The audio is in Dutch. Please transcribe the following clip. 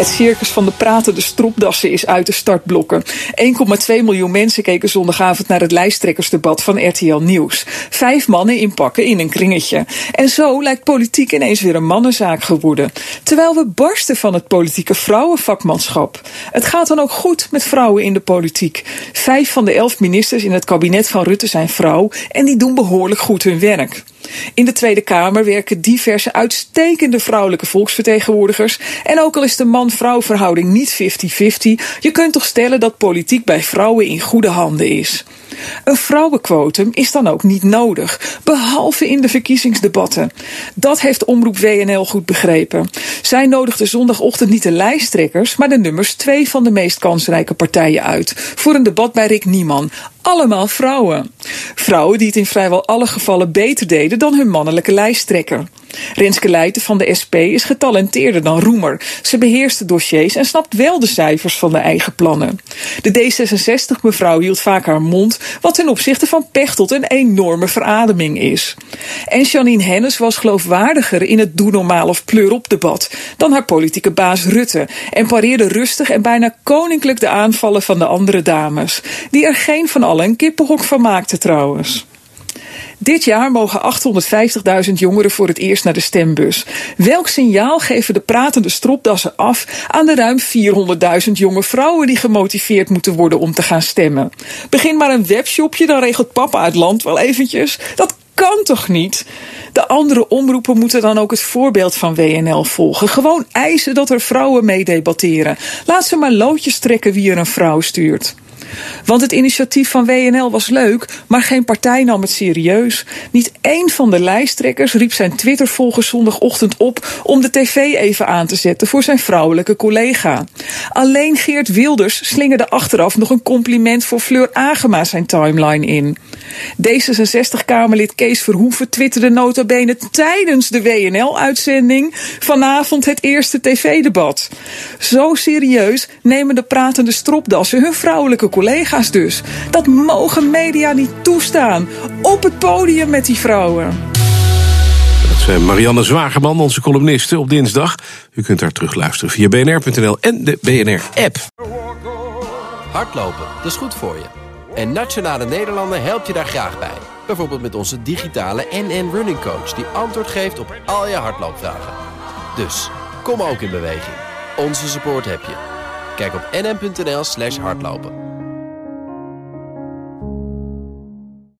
Het circus van de pratende stropdassen is uit de startblokken. 1,2 miljoen mensen keken zondagavond naar het lijsttrekkersdebat van RTL Nieuws. Vijf mannen in pakken in een kringetje. En zo lijkt politiek ineens weer een mannenzaak geworden. Terwijl we barsten van het politieke vrouwenvakmanschap. Het gaat dan ook goed met vrouwen in de politiek. Vijf van de elf ministers in het kabinet van Rutte zijn vrouw en die doen behoorlijk goed hun werk. In de Tweede Kamer werken diverse uitstekende vrouwelijke volksvertegenwoordigers. En ook al is de man-vrouw verhouding niet 50-50, je kunt toch stellen dat politiek bij vrouwen in goede handen is. Een vrouwenquotum is dan ook niet nodig, behalve in de verkiezingsdebatten. Dat heeft Omroep WNL goed begrepen. Zij nodigde zondagochtend niet de lijsttrekkers, maar de nummers twee van de meest kansrijke partijen uit voor een debat bij Rick Nieman. Allemaal vrouwen. Vrouwen die het in vrijwel alle gevallen beter deden dan hun mannelijke lijsttrekker. Renske Leijten van de SP is getalenteerder dan Roemer. Ze beheerst de dossiers en snapt wel de cijfers van de eigen plannen. De D66-mevrouw hield vaak haar mond, wat ten opzichte van Pechtold een enorme verademing is. En Janine Hennis was geloofwaardiger in het doe normaal of pleur op debat dan haar politieke baas Rutte en pareerde rustig en bijna koninklijk de aanvallen van de andere dames, die er geen van allen een kippenhok van maakten trouwens. Dit jaar mogen 850.000 jongeren voor het eerst naar de stembus. Welk signaal geven de pratende stropdassen af aan de ruim 400.000 jonge vrouwen die gemotiveerd moeten worden om te gaan stemmen? Begin maar een webshopje, dan regelt papa uit land wel eventjes. Dat kan toch niet? De andere omroepen moeten dan ook het voorbeeld van WNL volgen. Gewoon eisen dat er vrouwen meedebatteren. Laat ze maar loodjes trekken wie er een vrouw stuurt. Want het initiatief van WNL was leuk, maar geen partij nam het serieus. Niet één van de lijsttrekkers riep zijn Twitter-volgers zondagochtend op om de tv even aan te zetten voor zijn vrouwelijke collega. Alleen Geert Wilders slingerde achteraf nog een compliment voor Fleur Agema zijn timeline in. D66-Kamerlid Kees Verhoeven twitterde nota bene tijdens de WNL-uitzending vanavond het eerste tv-debat. Zo serieus nemen de pratende stropdassen hun vrouwelijke collega's dus. Dat mogen media niet toestaan. Op het podium met die vrouwen. Dat zijn Marianne Zwagerman, onze columniste, op dinsdag. U kunt daar terugluisteren via bnr.nl en de BNR-app. Hardlopen, dat is goed voor je. En Nationale Nederlanden helpt je daar graag bij. Bijvoorbeeld met onze digitale NN Running Coach... die antwoord geeft op al je hardloopvragen. Dus, kom ook in beweging. Onze support heb je. Kijk op nn.nl slash hardlopen.